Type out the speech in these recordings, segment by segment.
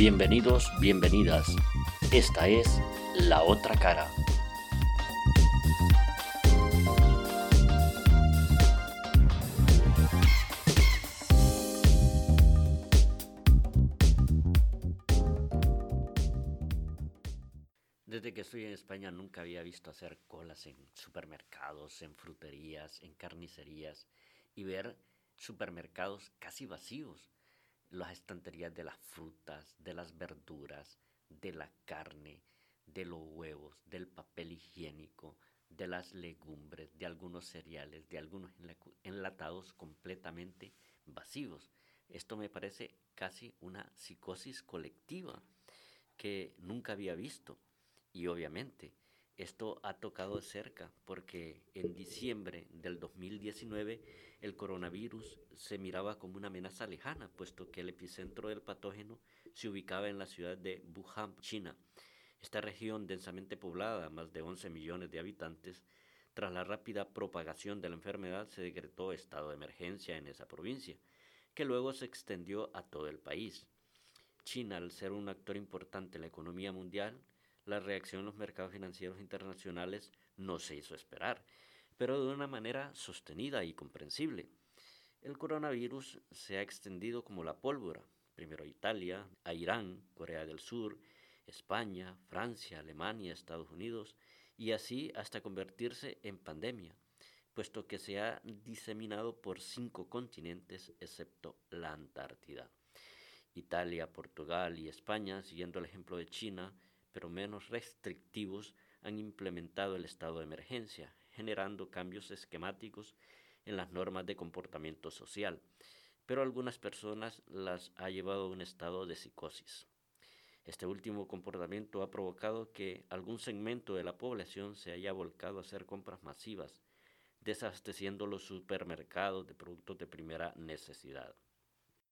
Bienvenidos, bienvenidas. Esta es La Otra Cara. Desde que estoy en España nunca había visto hacer colas en supermercados, en fruterías, en carnicerías y ver supermercados casi vacíos las estanterías de las frutas, de las verduras, de la carne, de los huevos, del papel higiénico, de las legumbres, de algunos cereales, de algunos enlatados completamente vacíos. Esto me parece casi una psicosis colectiva que nunca había visto. Y obviamente esto ha tocado de cerca porque en diciembre del 2019 el coronavirus se miraba como una amenaza lejana, puesto que el epicentro del patógeno se ubicaba en la ciudad de Wuhan, China. Esta región densamente poblada, más de 11 millones de habitantes, tras la rápida propagación de la enfermedad se decretó estado de emergencia en esa provincia, que luego se extendió a todo el país. China, al ser un actor importante en la economía mundial, la reacción en los mercados financieros internacionales no se hizo esperar, pero de una manera sostenida y comprensible. El coronavirus se ha extendido como la pólvora, primero a Italia, a Irán, Corea del Sur, España, Francia, Alemania, Estados Unidos, y así hasta convertirse en pandemia, puesto que se ha diseminado por cinco continentes excepto la Antártida. Italia, Portugal y España, siguiendo el ejemplo de China, pero menos restrictivos, han implementado el estado de emergencia, generando cambios esquemáticos en las normas de comportamiento social, pero algunas personas las ha llevado a un estado de psicosis. Este último comportamiento ha provocado que algún segmento de la población se haya volcado a hacer compras masivas, desabasteciendo los supermercados de productos de primera necesidad.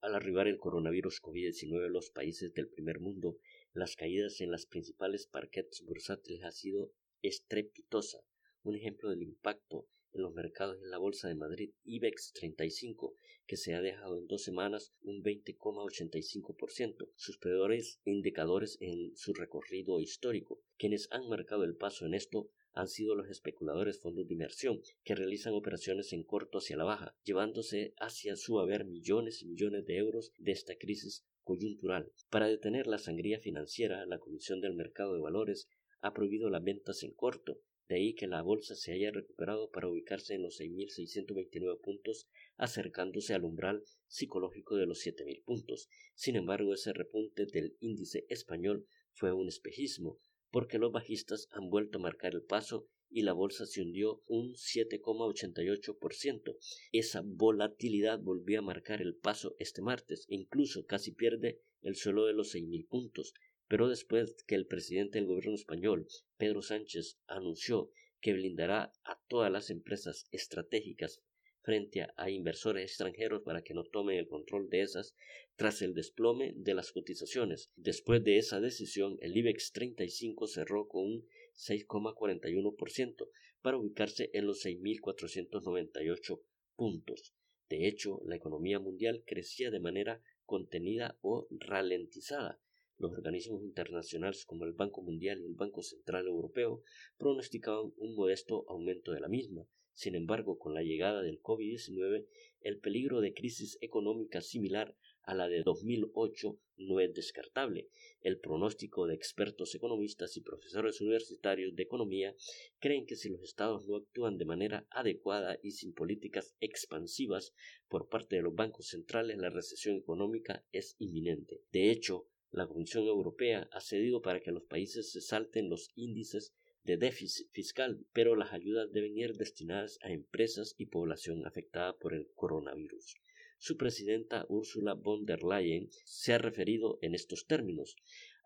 Al arribar el coronavirus COVID-19 a los países del primer mundo, las caídas en las principales parquets bursátiles ha sido estrepitosa. Un ejemplo del impacto en los mercados en la Bolsa de Madrid IBEX 35, que se ha dejado en dos semanas un 20,85%, sus peores indicadores en su recorrido histórico. Quienes han marcado el paso en esto han sido los especuladores fondos de inversión, que realizan operaciones en corto hacia la baja, llevándose hacia su haber millones y millones de euros de esta crisis coyuntural. Para detener la sangría financiera, la Comisión del Mercado de Valores ha prohibido las ventas en corto, de ahí que la bolsa se haya recuperado para ubicarse en los 6.629 puntos, acercándose al umbral psicológico de los 7.000 puntos. Sin embargo, ese repunte del índice español fue un espejismo, porque los bajistas han vuelto a marcar el paso y la bolsa se hundió un 7,88%. Esa volatilidad volvió a marcar el paso este martes incluso casi pierde el suelo de los 6.000 puntos. Pero después que el presidente del gobierno español, Pedro Sánchez, anunció que blindará a todas las empresas estratégicas frente a, inversores extranjeros para que no tomen el control de esas tras el desplome de las cotizaciones. Después de esa decisión, el IBEX 35 cerró con un 6,41% para ubicarse en los 6.498 puntos. De hecho, la economía mundial crecía de manera contenida o ralentizada. Los organismos internacionales como el Banco Mundial y el Banco Central Europeo pronosticaban un modesto aumento de la misma. Sin embargo, con la llegada del COVID-19, el peligro de crisis económica similar a la de 2008 no es descartable. El pronóstico de expertos economistas y profesores universitarios de economía creen que si los estados no actúan de manera adecuada y sin políticas expansivas por parte de los bancos centrales, la recesión económica es inminente. De hecho, la Comisión Europea ha cedido para que los países se salten los índices de déficit fiscal, pero las ayudas deben ir destinadas a empresas y población afectada por el coronavirus. Su presidenta Ursula von der Leyen se ha referido en estos términos.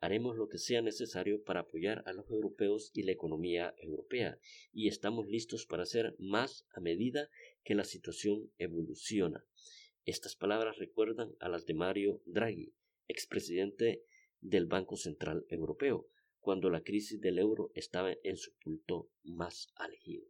Haremos lo que sea necesario para apoyar a los europeos y la economía europea, y estamos listos para hacer más a medida que la situación evoluciona. Estas palabras recuerdan a las de Mario Draghi, expresidente del Banco Central Europeo, cuando la crisis del euro estaba en su punto más álgido.